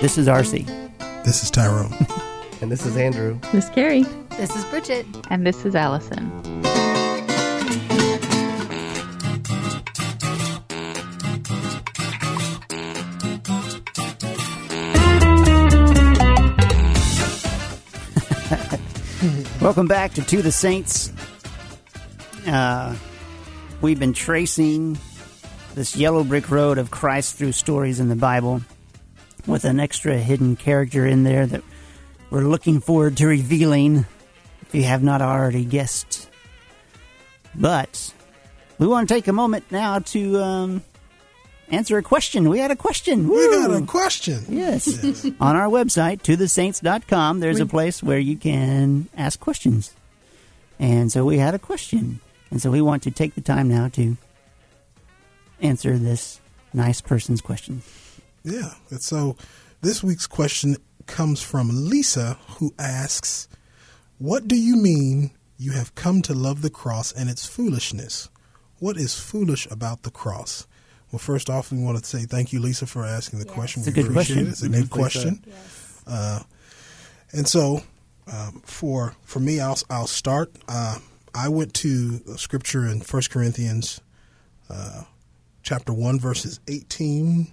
This is RC. This is Tyrone. And this is Andrew. This is Carrie. This is Bridget. And this is Allison. Welcome back to To the Saints. Uh, we've been tracing this yellow brick road of Christ through stories in the Bible with an extra hidden character in there that we're looking forward to revealing if you have not already guessed. But we want to take a moment now to um, answer a question. We had a question. We got a question. Yes. On our website, tothesaints.com, there's a place where you can ask questions. And so we had a question. And so we want to take the time now to answer this nice person's question. Yeah. And so this week's question comes from Lisa, who asks, What do you mean you have come to love the cross and its foolishness? What is foolish about the cross? Well, first off, we want to say thank you, Lisa, for asking the question. It's a we good appreciate question. it. It's a Yes, good question. Uh, and so, um, for for me, I'll I'll start. Uh, I went to scripture in First Corinthians, uh, chapter one, verses eighteen,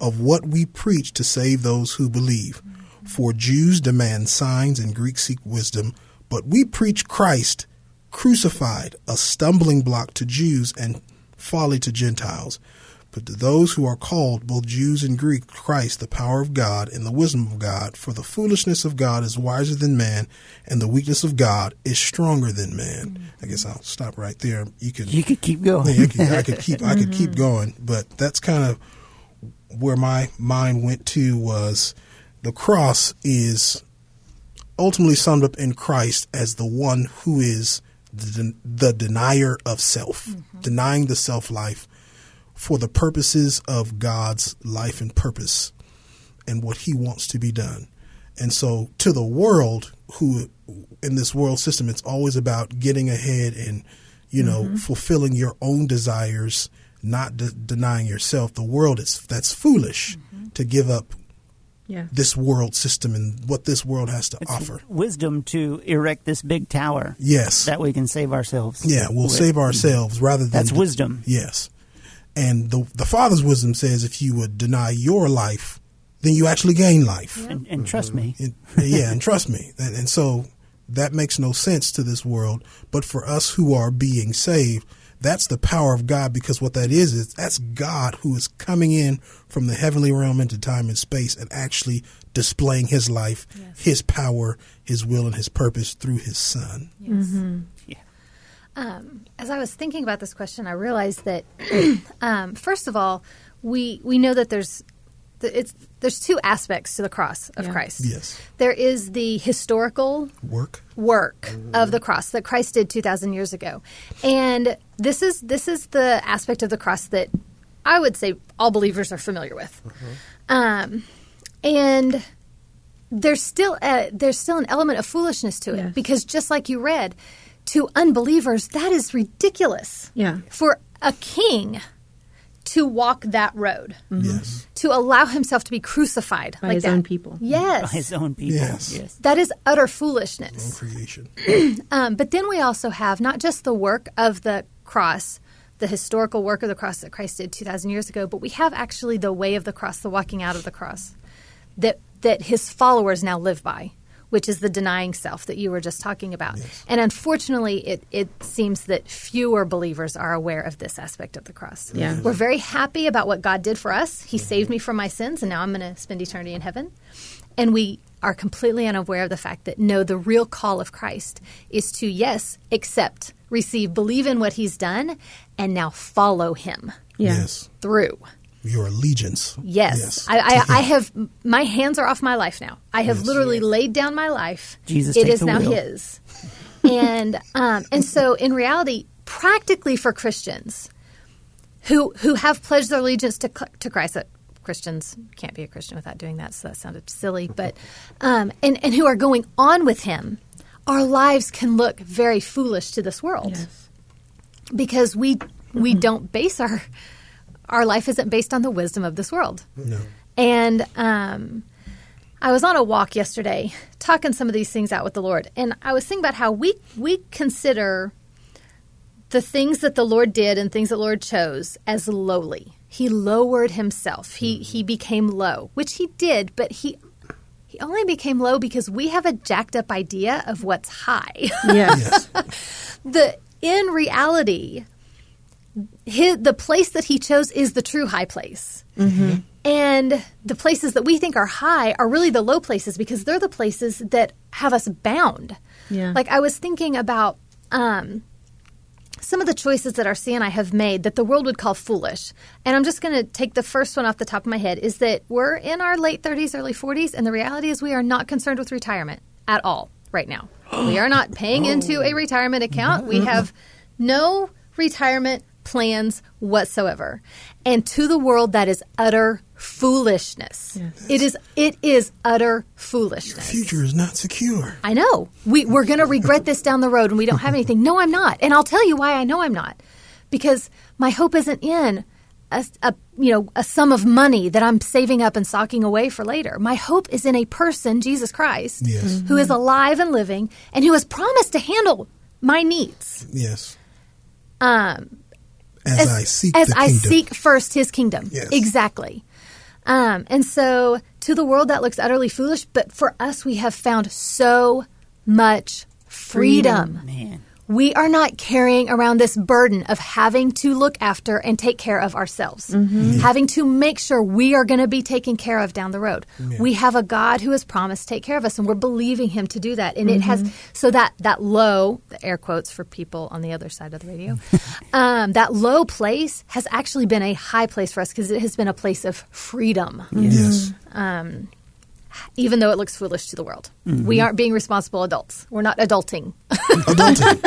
of what we preach to save those who believe. For Jews demand signs and Greeks seek wisdom, but we preach Christ crucified, a stumbling block to Jews and folly to Gentiles. But to those who are called, both Jews and Greeks, Christ, the power of God and the wisdom of God, for the foolishness of God is wiser than man, and the weakness of God is stronger than man. I guess I'll stop right there. You can You could keep going. yeah, I could, I could keep I could keep mm-hmm. going, but that's kind of where my mind went to was the cross is ultimately summed up in Christ as the one who is the, the denier of self, mm-hmm. denying the self life for the purposes of God's life and purpose and what he wants to be done. And so to the world who in this world system it's always about getting ahead and you know mm-hmm. fulfilling your own desires, not de- denying yourself. The world is that's foolish mm-hmm. to give up Yeah. this world system and what this world has to It's offer. wisdom to erect this big tower Yes. that we can save ourselves. Yeah, we'll with. save mm-hmm. ourselves rather than That's wisdom. Yes. And the the Father's wisdom says if you would deny your life, then you actually gain life. And, and trust me, mm-hmm. And- yeah, and trust me. And, and so that makes no sense to this world. But for us who are being saved, that's the power of God because what that is is that's God who is coming in from the heavenly realm into time and space and actually displaying his life, his power, his will, and his purpose through his son. Um, as I was thinking about this question, I realized that um, first of all, we we know that there's th- it's there's two aspects to the cross of Yeah. Christ. Yes. There is the historical Work. work of the cross that Christ did 2000 years ago. And this is this is the aspect of the cross that I would say all believers are familiar with. Um, and there's still a, there's still an element of foolishness to it Yes. because just like you read to unbelievers that is ridiculous. Yeah. For a king to walk that road, Yes. to allow himself to be crucified By like his that. own people. Yes. by his own people. Yes. That is utter foolishness. Creation. Um, but then we also have not just the work of the cross, the historical work of the cross that Christ did 2,000 years ago, but we have actually the way of the cross, the walking out of the cross, that, that his followers now live by, which is the denying self that you were just talking about. And unfortunately, it, it seems that fewer believers are aware of this aspect of the cross. Yeah. We're very happy about what God did for us. He saved me from my sins, and now I'm going to spend eternity in heaven. And we are completely unaware of the fact that no, the real call of Christ is to, yes, accept, receive, believe in what he's done, and now follow him Yeah. Yes. through. Your allegiance. Yes, Yes, I, I, I have my hands are off my life now. I have Yes. literally laid down my life. Jesus it take is the now wheel. His, and um, and so in reality, practically for Christians who who have pledged their allegiance to to Christ. That Christians can't be a Christian without doing that, so that sounded silly. But um, and and who are going on with Him, our lives can look very foolish to this world Yes. because we we don't base our our life isn't based on the wisdom of this world. No. And um, I was on a walk yesterday, talking some of these things out with the Lord, and I was thinking about how we we consider the things that the Lord did and things that the Lord chose as lowly. He lowered himself. He he became low, which he did, but he he only became low because we have a jacked up idea of what's high. Yes. Yes. the in reality, his, the place that he chose is the true high place. And the places that we think are high are really the low places because they're the places that have us bound. Yeah. Like I was thinking about um, some of the choices that RC and I have made that the world would call foolish. And I'm just going to take the first one off the top of my head is that we're in our late 30s, early 40s, and the reality is we are not concerned with retirement at all right now. we are not paying into a retirement account. We have no retirement plans whatsoever. And to the world that is utter foolishness. Yes. It is it is utter foolishness. Future is not secure. I know. We, we're going to regret this down the road and we don't have anything. No, I'm not. And I'll tell you why I know I'm not. Because my hope isn't in a, a you know a sum of money that I'm saving up and socking away for later. My hope is in a person, Jesus Christ, Yes. who is alive and living and who has promised to handle my needs Yes. um, As, I seek as the I kingdom. seek first His kingdom. Yes. Exactly. Um, and so, to the world, that looks utterly foolish. But for us, we have found so much freedom. Man. We are not carrying around this burden of having to look after and take care of ourselves, mm-hmm. having to make sure we are going to be taken care of down the road. We have a God who has promised to take care of us, and we're believing Him to do that. And it has mm-hmm. so that that low, the air quotes for people on the other side of the radio, um, that low place has actually been a high place for us because it has been a place of freedom Yes. Um, even though it looks foolish to the world. Mm-hmm. We aren't being responsible adults. We're not adulting. Adulting.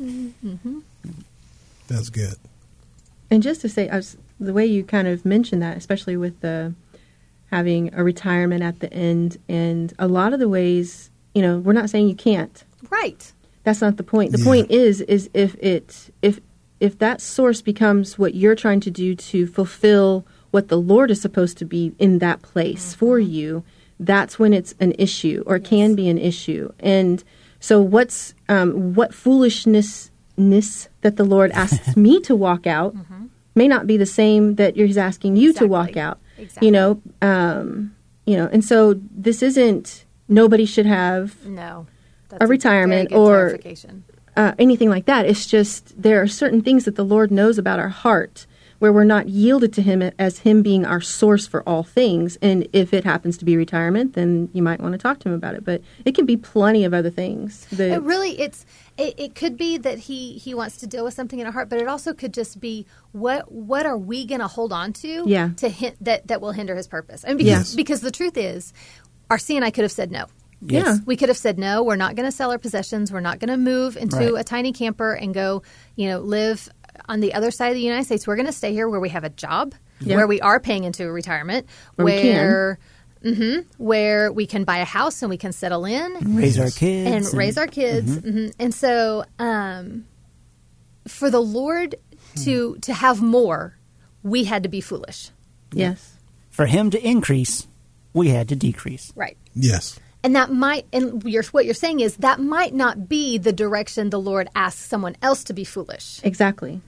Mm-hmm. That's good. And just to say, I was, the way you kind of mentioned that, especially with the having a retirement at the end, and a lot of the ways, you know, we're not saying you can't. right. That's not the point. The Yeah. point is, is if it if if that source becomes what you're trying to do to fulfill what the Lord is supposed to be in that place for you, that's when it's an issue or can be an issue. And so, what's um, what foolishness that the Lord asks me to walk out may not be the same that He's asking you to walk out. Exactly. You know, um, you know, and so this isn't. Nobody should have No. A retirement good or- uh, anything like that. It's just there are certain things that the Lord knows about our heart where we're not yielded to Him as Him being our source for all things. And if it happens to be retirement, then you might want to talk to Him about it. But it can be plenty of other things. That, It really, it's it, it could be that he he wants to deal with something in our heart, but it also could just be what what are we going to hold on to? Yeah. To hint that that will hinder his purpose. And because Yes. because the truth is, RC and I could have said no. yeah, We could have said no. We're not going to sell our possessions. We're not going to move into Right. a tiny camper and go, you know, live on the other side of the United States. We're going to stay here where we have a job, Yeah. where we are paying into a retirement, Where we can. where mhm, where we can buy a house and we can settle in Raise our kids. and raise our kids. mhm. And so, um, for the Lord to to have more, we had to be foolish, yes, For him to increase, we had to decrease. right? Yes. And that might, and you're, what you're saying is that might not be the direction the Lord asks someone else to be foolish. exactly.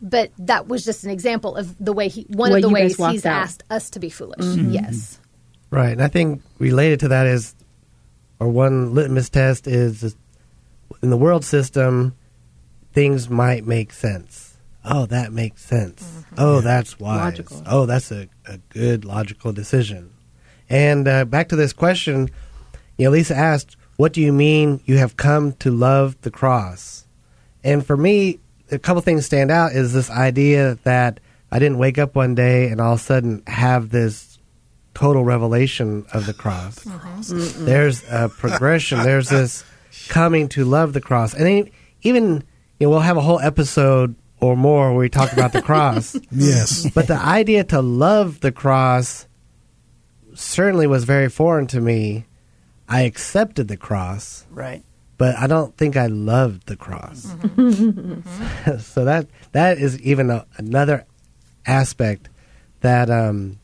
But that was just an example of the way he, one Way of the ways he's out. asked us to be foolish. Yes. Right. And I think related to that is, or one litmus test is, is in the world system, things might make sense. Oh, that makes sense. Oh, that's wise. Logical. Oh, that's a, a good logical decision. And uh, back to this question, you know, Lisa asked, "What do you mean you have come to love the cross?" And for me, a couple things stand out is this idea that I didn't wake up one day and all of a sudden have this total revelation of the cross. There's a progression. There's this coming to love the cross, and then even you know we'll have a whole episode or more where we talk about the cross. Yes. But the idea to love the cross certainly was very foreign to me. I accepted the cross, Right. But I don't think I loved the cross. so that that is even a, another aspect that um,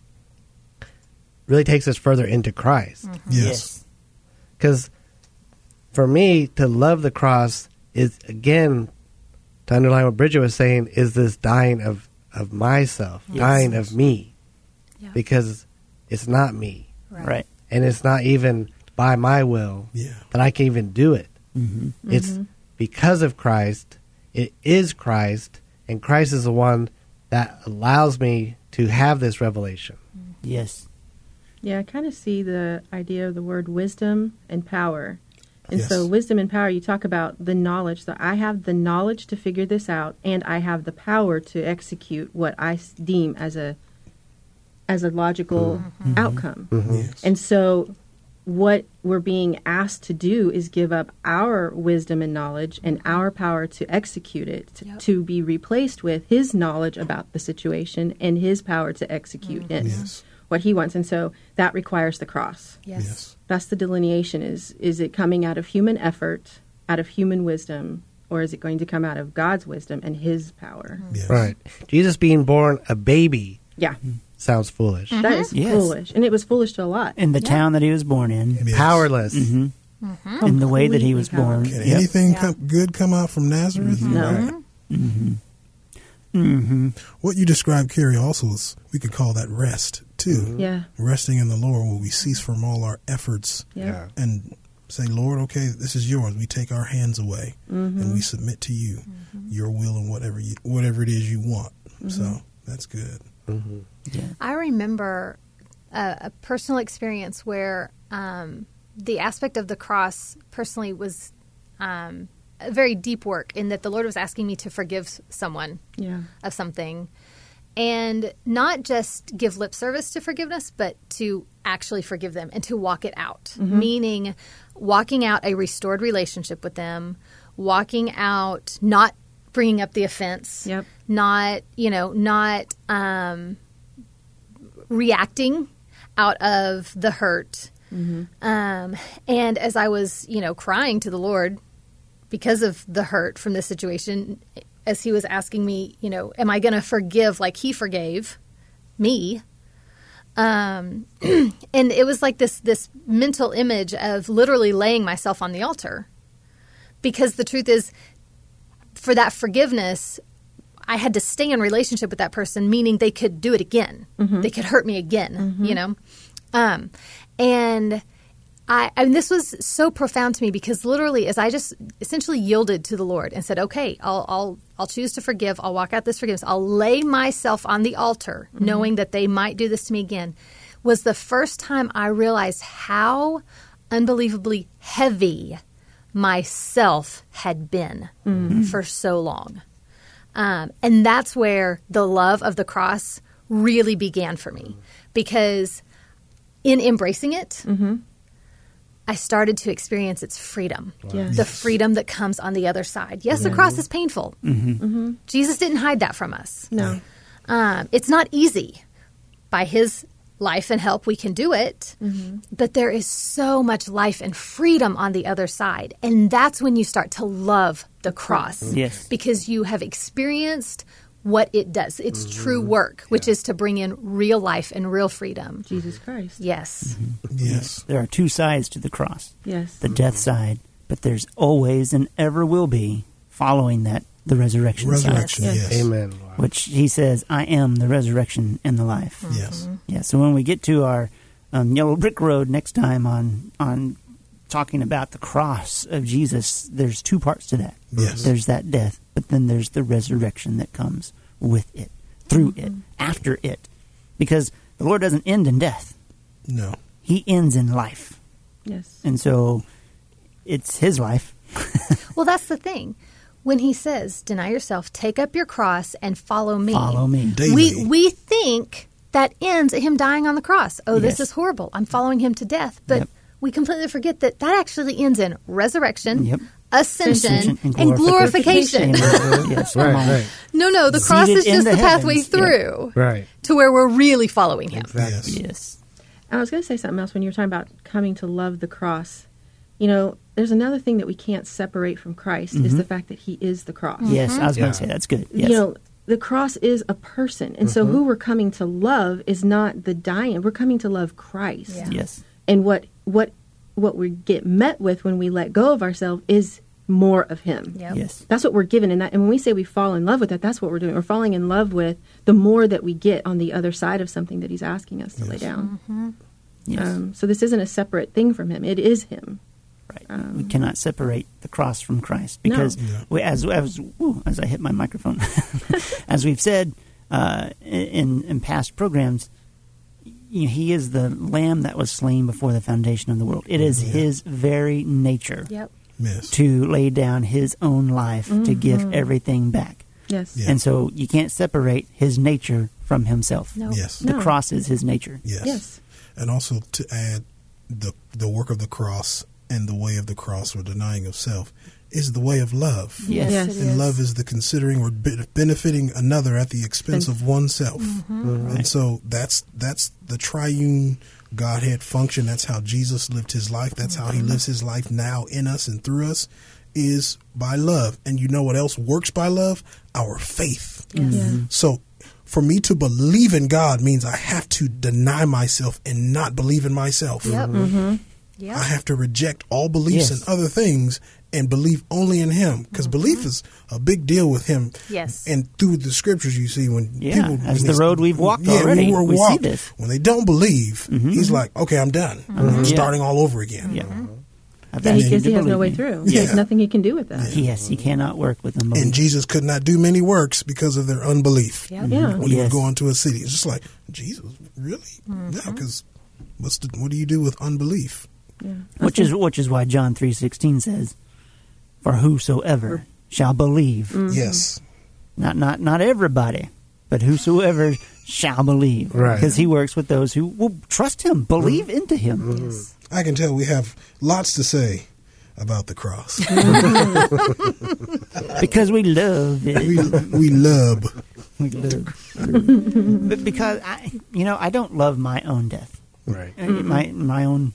really takes us further into Christ. Yes. Because for me, to love the cross is again to underline what Bridget was saying is this dying of of myself, Yes. dying of me, Yeah. because it's not me, Right. and it's not even by my will Yeah. that I can even do it. Hmm It's mm-hmm. because of Christ. It is Christ, and Christ is the one that allows me to have this revelation. Mm-hmm. Yes. Yeah, I kind of see the idea of the word wisdom and power. And Yes. so, wisdom and power, you talk about the knowledge. So, I have the knowledge to figure this out, and I have the power to execute what I deem as a as a logical mm-hmm. outcome. Yes. And so, what we're being asked to do is give up our wisdom and knowledge and our power to execute it, to, Yep. to be replaced with His knowledge about the situation and His power to execute mm. it, Yes. what He wants. And so, that requires the cross. Yes. Yes. That's the delineation. Is is it coming out of human effort, out of human wisdom, or is it going to come out of God's wisdom and His power? Mm. Yes. Right. Jesus being born a baby Yeah, mm. Sounds foolish. that mm-hmm. is Yes. foolish, and it was foolish to a lot. In the town that he was born in, Yes. Powerless. hmm in the way that he was born. Can Yep. anything Yeah. come, good come out from Nazareth? Mm-hmm. No. hmm What you describe, Carrie, also is we could call that rest too. Yeah, Resting in the Lord, where we cease from all our efforts yeah, and say, Lord, okay, this is yours. We take our hands away and we submit to you, your will and whatever you, whatever it is you want. So that's good. I remember a, a personal experience where um, the aspect of the cross personally was um, a very deep work in that the Lord was asking me to forgive someone yeah. of something and not just give lip service to forgiveness, but to actually forgive them and to walk it out, meaning walking out a restored relationship with them, walking out not bringing up the offense, Yep. Not, you know, not um, reacting out of the hurt. Um, and as I was, you know, crying to the Lord because of the hurt from this situation, as He was asking me, you know, am I going to forgive like He forgave me? Um, and it was like this this mental image of literally laying myself on the altar, because the truth is, for that forgiveness, I had to stay in relationship with that person, meaning they could do it again. Mm-hmm. They could hurt me again, mm-hmm. you know? Um, and I, I mean, this was so profound to me because literally, as I just essentially yielded to the Lord and said, "Okay, I'll, I'll, I'll choose to forgive. I'll walk out this forgiveness. I'll lay myself on the altar, mm-hmm. knowing that they might do this to me again," was the first time I realized how unbelievably heavy myself had been for so long. Um, and that's where the love of the cross really began for me because in embracing it, I started to experience its freedom. Yes. The freedom that comes on the other side. Yes, the cross is painful. Jesus didn't hide that from us. No. Um, it's not easy. By his life and help, we can do it. Mm-hmm. But there is so much life and freedom on the other side. And that's when you start to love the cross. Yes. Because you have experienced what it does. It's mm-hmm. true work, which is to bring in real life and real freedom. Jesus Christ. Yes. Mm-hmm. Yes. There are two sides to the cross Yes. the death side, but there's always and ever will be following that the resurrection, Resurrection. Yes. Yes. Amen. side, which he says, I am the resurrection and the life. Yes. Yeah, so when we get to our um, yellow brick road next time on on talking about the cross of Jesus, there's two parts to that. Yes. There's that death, but then there's the resurrection that comes with it, through it, after it. Because the Lord doesn't end in death. No. He ends in life. Yes. And so it's his life. Well, that's the thing. When he says, "Deny yourself, take up your cross, and follow me." Follow me. Daily. We we think that ends at him dying on the cross. Oh, this is horrible. I'm following him to death. But Yep. we completely forget that that actually ends in resurrection, Yep. ascension, Ascension and, and glorification. glorification. Yes, Right, right, No, no, the cross is just the the, pathway heavens. Yeah. through right. to where we're really following him. Exactly. Yes. Yes. I was going to say something else when you were talking about coming to love the cross. You know, there's another thing that we can't separate from Christ is mm-hmm. the fact that He is the cross. Yes, I was going to mm-hmm. say that's good. Yes. You know, the cross is a person, and so mm-hmm. who we're coming to love is not the dying. We're coming to love Christ, Yeah. yes. and what what what we get met with when we let go of ourselves is more of Him. Yep. Yes. That's what we're given, and that, and when we say we fall in love with that, that's what we're doing. We're falling in love with the more that we get on the other side of something that He's asking us to lay down. Yes. Um, so this isn't a separate thing from Him; it is Him. Right. Um, we cannot separate the cross from Christ because No. We, as as whew, as I hit my microphone, as we've said uh, in in past programs, you know, He is the Lamb that was slain before the foundation of the world. It is mm-hmm. His very nature Yep. Yes. to lay down His own life to mm-hmm. give everything back, Yes. Yeah. and so you can't separate His nature from Himself. No. Yes. The No. cross is His nature. Yes. Yes. And also to add the the work of the cross and the way of the cross or denying of self is the way of love. Yes. Yes. And is. love is the considering or benefiting another at the expense of oneself. Mm-hmm. Mm-hmm. And so that's that's the triune Godhead function. That's how Jesus lived his life. That's how he mm-hmm. lives his life now in us and through us is by love. And you know what else works by love? Our faith. Yeah. So for me to believe in God means I have to deny myself and not believe in myself. Yep. Mm-hmm. Yep. I have to reject all beliefs Yes. and other things and believe only in Him because mm-hmm. belief is a big deal with Him. Yes. And through the scriptures, you see when Yeah, people as the they- road we've walked yeah, already, when we're we see walked, this. when they don't believe, mm-hmm. He's like, okay, I'm done. Mm-hmm. I'm starting all over again. Yeah. I've Yeah, he, him he has no way me. through. Yeah. There's nothing he can do with that. Yes, he cannot work with unbelief. And Jesus could not do many works because of their unbelief. Yep. Yeah. When he Yes. would go into a city, it's just like Jesus, really? Yeah, because what's the, what do you do with unbelief? Yeah. which is which is why John three sixteen says, "For whosoever shall believe, Mm-hmm. Yes, not not not everybody, but whosoever shall believe, Right. Because he works with those who will trust him, believe into him. Yes. I can tell we have lots to say about the cross. because we love it. we we love. We love. but because I, you know, I don't love my own death. Right. Uh, my my own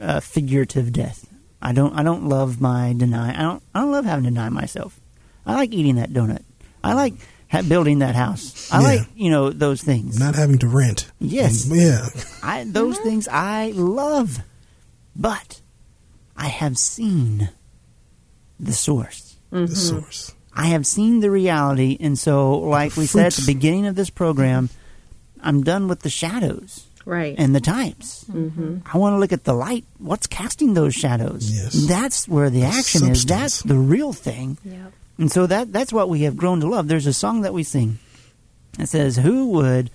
uh, figurative death. I don't I don't love my deny. I don't I don't love having to deny myself. I like eating that donut. I like ha- building that house. I Yeah. like you know those things. Not having to rent. Yes. And- yeah. I those things I love, but I have seen the source. The source. I have seen the reality, and so like we said at the beginning of this program, I'm done with the shadows Right. and the times. Mm-hmm. I want to look at the light. What's casting those shadows? Yes. That's where the action is. That's the real thing. Yep. And so that that's what we have grown to love. There's a song that we sing. that says, "Who would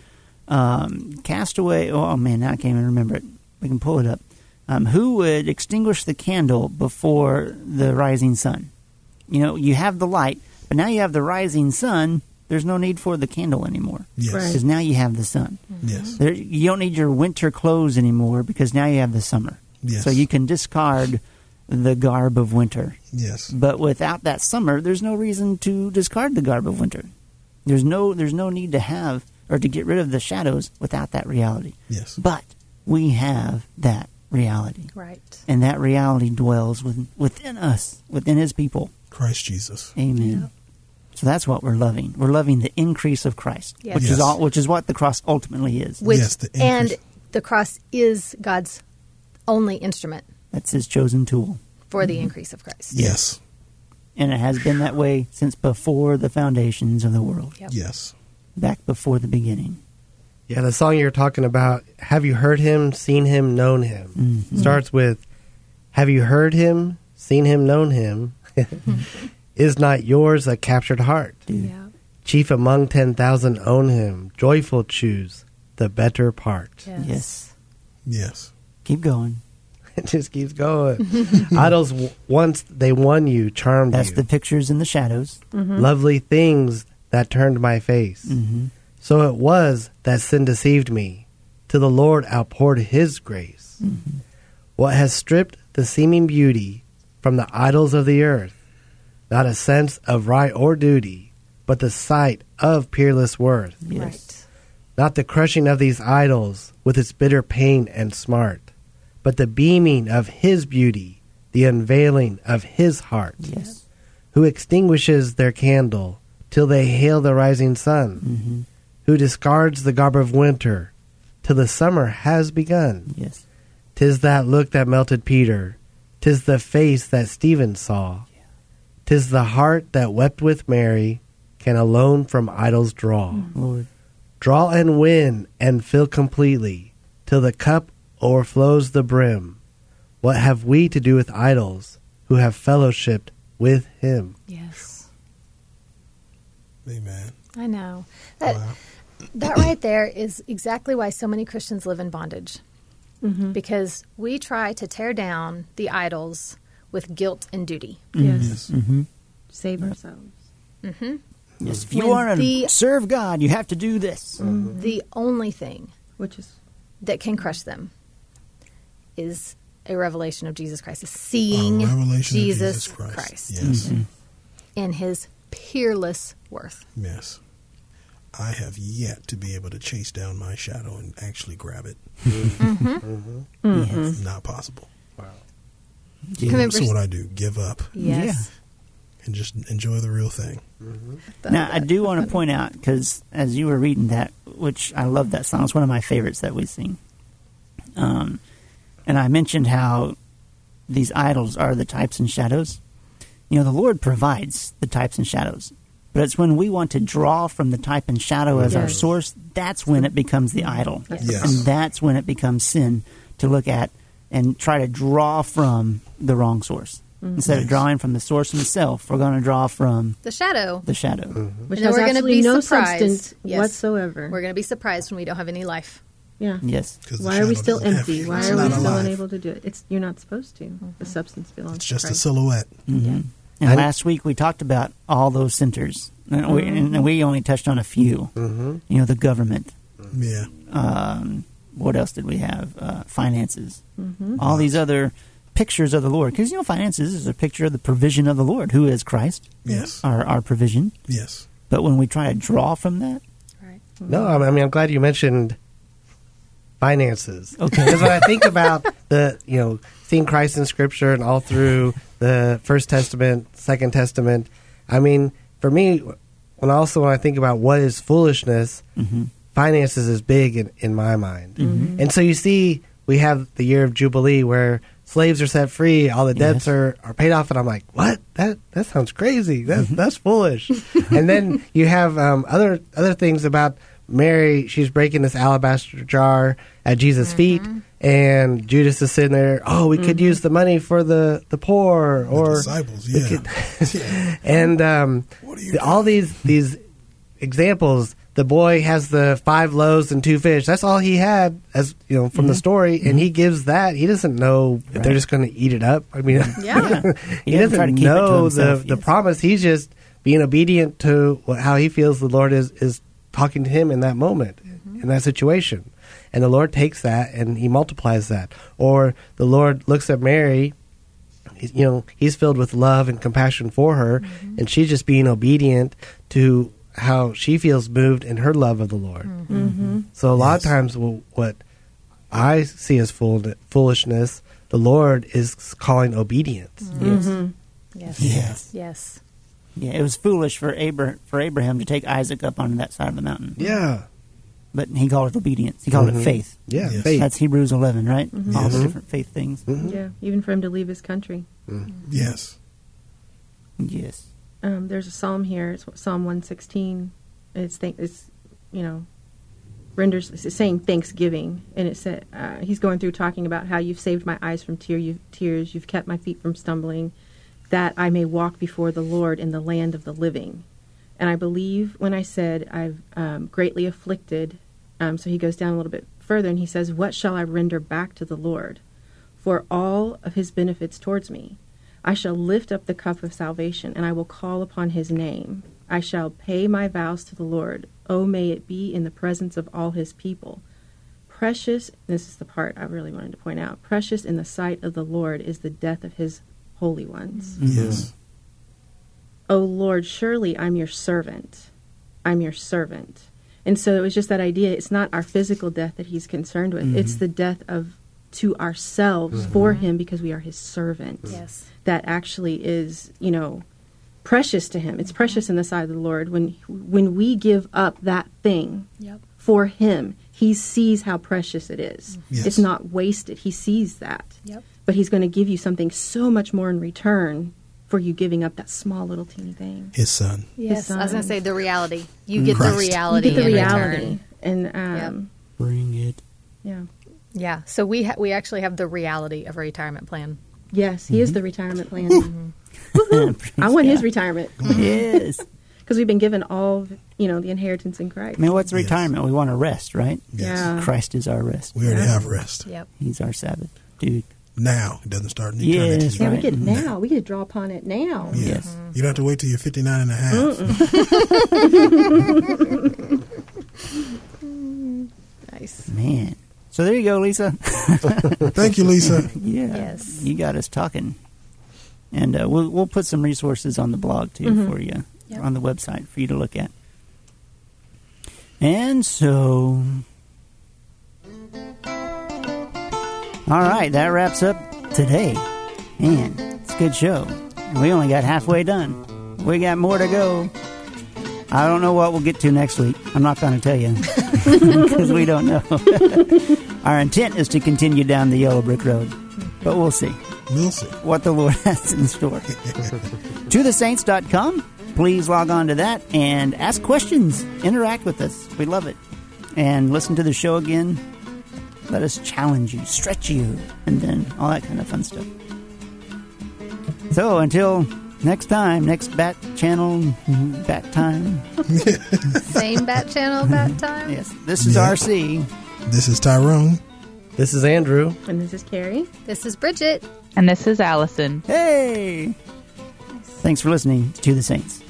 um, cast away?" Oh man, now I can't even remember it. We can pull it up. Um, who would extinguish the candle before the rising sun? You know, you have the light, but now you have the rising sun. There's no need for the candle anymore Yes. Right. because now you have the sun. Mm-hmm. Yes. There, you don't need your winter clothes anymore because now you have the summer. Yes. So you can discard the garb of winter. Yes. But without that summer, there's no reason to discard the garb of winter. There's no there's no need to have or to get rid of the shadows without that reality. Yes. But we have that reality. Right. And that reality dwells within, within us, within his people. Christ Jesus. Amen. So that's what we're loving. We're loving the increase of Christ, Yes. which Yes. is all which is what the cross ultimately is. Which, Yes, the and the cross is God's only instrument That's his chosen tool. for the increase of Christ. Yes. And it has been that way since before the foundations of the world, Yep. Yes. back before the beginning. Yeah, the song you're talking about, Have You Heard Him, Seen Him, Known Him? Mhm. Starts with, Have you heard him, seen him, known him? Is not yours a captured heart? Yeah. Chief among 10,000 own him, joyful choose the better part. Yes. Yes. Yes. Keep going. it just keeps going. Idols, w- once they won you, charmed That's you. the pictures in the shadows. Lovely things that turned my face. Mm-hmm. So it was that sin deceived me. To the Lord outpoured his grace. What has stripped the seeming beauty from the idols of the earth? Not a sense of right or duty, but the sight of peerless worth. Yes. Not the crushing of these idols with its bitter pain and smart, but the beaming of his beauty, the unveiling of his heart, Yes. who extinguishes their candle till they hail the rising sun, Mm-hmm. who discards the garb of winter till the summer has begun. Yes. Tis that look that melted Peter, tis the face that Stephen saw, tis the heart that wept with Mary, can alone from idols draw. Mm. Lord. Draw and win and fill completely till the cup overflows the brim. What have we to do with idols who have fellowshipped with him? Yes. Amen. I know. That, Wow. that right there is exactly why so many Christians live in bondage. Mm-hmm. Because we try to tear down the idols with guilt and duty. Yes. Mm-hmm. Save ourselves. Mm-hmm. Yes. If you When want to the- serve God, you have to do this. The only thing Which is that can crush them is a revelation of Jesus Christ, is seeing A revelation of Jesus, Jesus Christ. Christ Yes. Mm-hmm. in his peerless worth. Yes. I have yet to be able to chase down my shadow and actually grab it. Mm-hmm. Yes. Not possible. Yeah. Remember- So what I do, give up Yes. and just enjoy the real thing. Now, I do want to point out because as you were reading that, which I love that song, it's one of my favorites that we sing. Um, and I mentioned how these idols are the types and shadows. You know, the Lord provides the types and shadows, but it's when we want to draw from the type and shadow as our source that's when it becomes the idol, Yes. Yes. and that's when it becomes sin to look at and try to draw from the wrong source. Instead of drawing from the source himself, we're going to draw from The shadow. the shadow. which And has we're gonna be no surprised. substance Yes. whatsoever. We're going to be surprised when we don't have any life. yeah. Yes. Why are we still doesn't have empty? Why are we still alive. unable to do it? It's you're not supposed to. The substance belongs. It's to just a Christ. silhouette. hmm And I- last week we talked about all those centers, and, we, and we only touched on a few. Mm-hmm. You know, the government. Yeah. Um, what else did we have? Uh, finances. Mm-hmm. All these other pictures of the Lord, because you know, finances is a picture of the provision of the Lord, who is Christ, Yes. our our provision. Yes. But when we try to draw from that, Right. No, I mean I'm glad you mentioned finances. Okay. Because when I think about the you know seeing Christ in Scripture and all through the First Testament, Second Testament, I mean for me, when I also when I think about what is foolishness, Mhm. Finances is big in, in my mind. Mm-hmm. And so you see, we have the year of Jubilee where slaves are set free, all the debts Yes. are, are paid off, and I'm like, what? That that sounds crazy. That, that's foolish. and then you have um, other other things about Mary. She's breaking this alabaster jar at Jesus' feet, and Judas is sitting there. Oh, we could use the money for the the poor, The or disciples, yeah. could- yeah. and um, What are you the- all these these examples. The boy has the five loaves and two fish. That's all he had, as you know, from the mm-hmm. story, and he mm-hmm. gives that. He doesn't know if they're just going to eat it up. I mean, Yeah. He he doesn't try to keep it to know himself, the the promise. He's just being obedient to what, how he feels the Lord is is talking to him in that moment, mm-hmm. in that situation, and the Lord takes that and he multiplies that. Or the Lord looks at Mary. he's- You know, he's filled with love and compassion for her, and she's just being obedient to how she feels moved in her love of the Lord. Mm-hmm. mm-hmm. So a lot of times, wh- what I see as fool- foolishness, the Lord is calling obedience. Mm-hmm. yes, Mm-hmm. Yes. Yes. Yes. yeah, it was foolish for Abra- for Abraham to take Isaac up on that side of the mountain. Yeah, but he called it obedience. He called it mm-hmm. faith. yeah, Yes. faith. That's Hebrews 11, right? All the different faith things. Yeah, even for him to leave his country. Yes. Yes. Um, there's a psalm here. It's Psalm 116. It's th- it's you know renders it's saying thanksgiving, and it said uh, he's going through talking about how you've saved my eyes from tear, you, tears, you've kept my feet from stumbling, that I may walk before the Lord in the land of the living. And I believe when I said I've um, greatly afflicted, um, so he goes down a little bit further and he says, "What shall I render back to the Lord? for all of his benefits towards me. I shall lift up the cup of salvation, and I will call upon his name. I shall pay my vows to the Lord. Oh, may it be in the presence of all his people. Precious, this is the part I really wanted to point out precious in the sight of the Lord is the death of his holy ones. Mm-hmm. Yes. O oh, Lord, surely I'm your servant. I'm your servant. And so it was just that idea. It's not our physical death that he's concerned with. Mm-hmm. It's the death of to ourselves mm-hmm. for him because we are his servant. Mm-hmm. Yes. That actually is, you know, precious to him. It's mm-hmm. precious in the sight of the Lord when when we give up that thing Yep. for him. He sees how precious it is. Yes. It's not wasted. He sees that. Yep. But he's going to give you something so much more in return for you giving up that small little teeny thing. His son. Yes. I was going to say the reality. You get Christ. the You reality. get the in reality, return. and um, Bring it. yeah, Yeah. So we ha- we actually have the reality of a retirement plan. yes, he Mm-hmm. is the mm-hmm. retirement plan. Mm-hmm. Woohoo! I want his retirement yes. because we've been given all you know the inheritance in Christ. I mean, what's Yes. retirement? We want to rest, right? Yes. Yeah. Christ is our rest. We already Yeah. have rest. Yep. He's our Sabbath, dude. Now. It doesn't start in Yes, eternity. Yeah, we right. get mm-hmm. now. We get to draw upon it now. Yeah. Yes. You don't have to wait till you're 59 and a half. Nice. Man. So there you go, Lisa. Thank you, Lisa. yeah. Yes. You got us talking. And uh, we'll we'll put some resources on the blog too for you Yep. on the website for you to look at. And so, all right, that wraps up today. Man, it's a good show. We only got halfway done. We got more to go. I don't know what we'll get to next week. I'm not going to tell you because we don't know. Our intent is to continue down the yellow brick road, but we'll see We'll see. what the Lord has in store. to the saints.com. Please log on to that and ask questions. Interact with us. We love it. And listen to the show again. Let us challenge you, stretch you, and then all that kind of fun stuff. So until next time, next bat channel, bat time. Same bat channel bat time. Yes, this is Yeah. RC. This is Tyrone. This is Andrew. And this is Carrie. This is Bridget. And this is Allison. Hey! Thanks for listening to the Saints.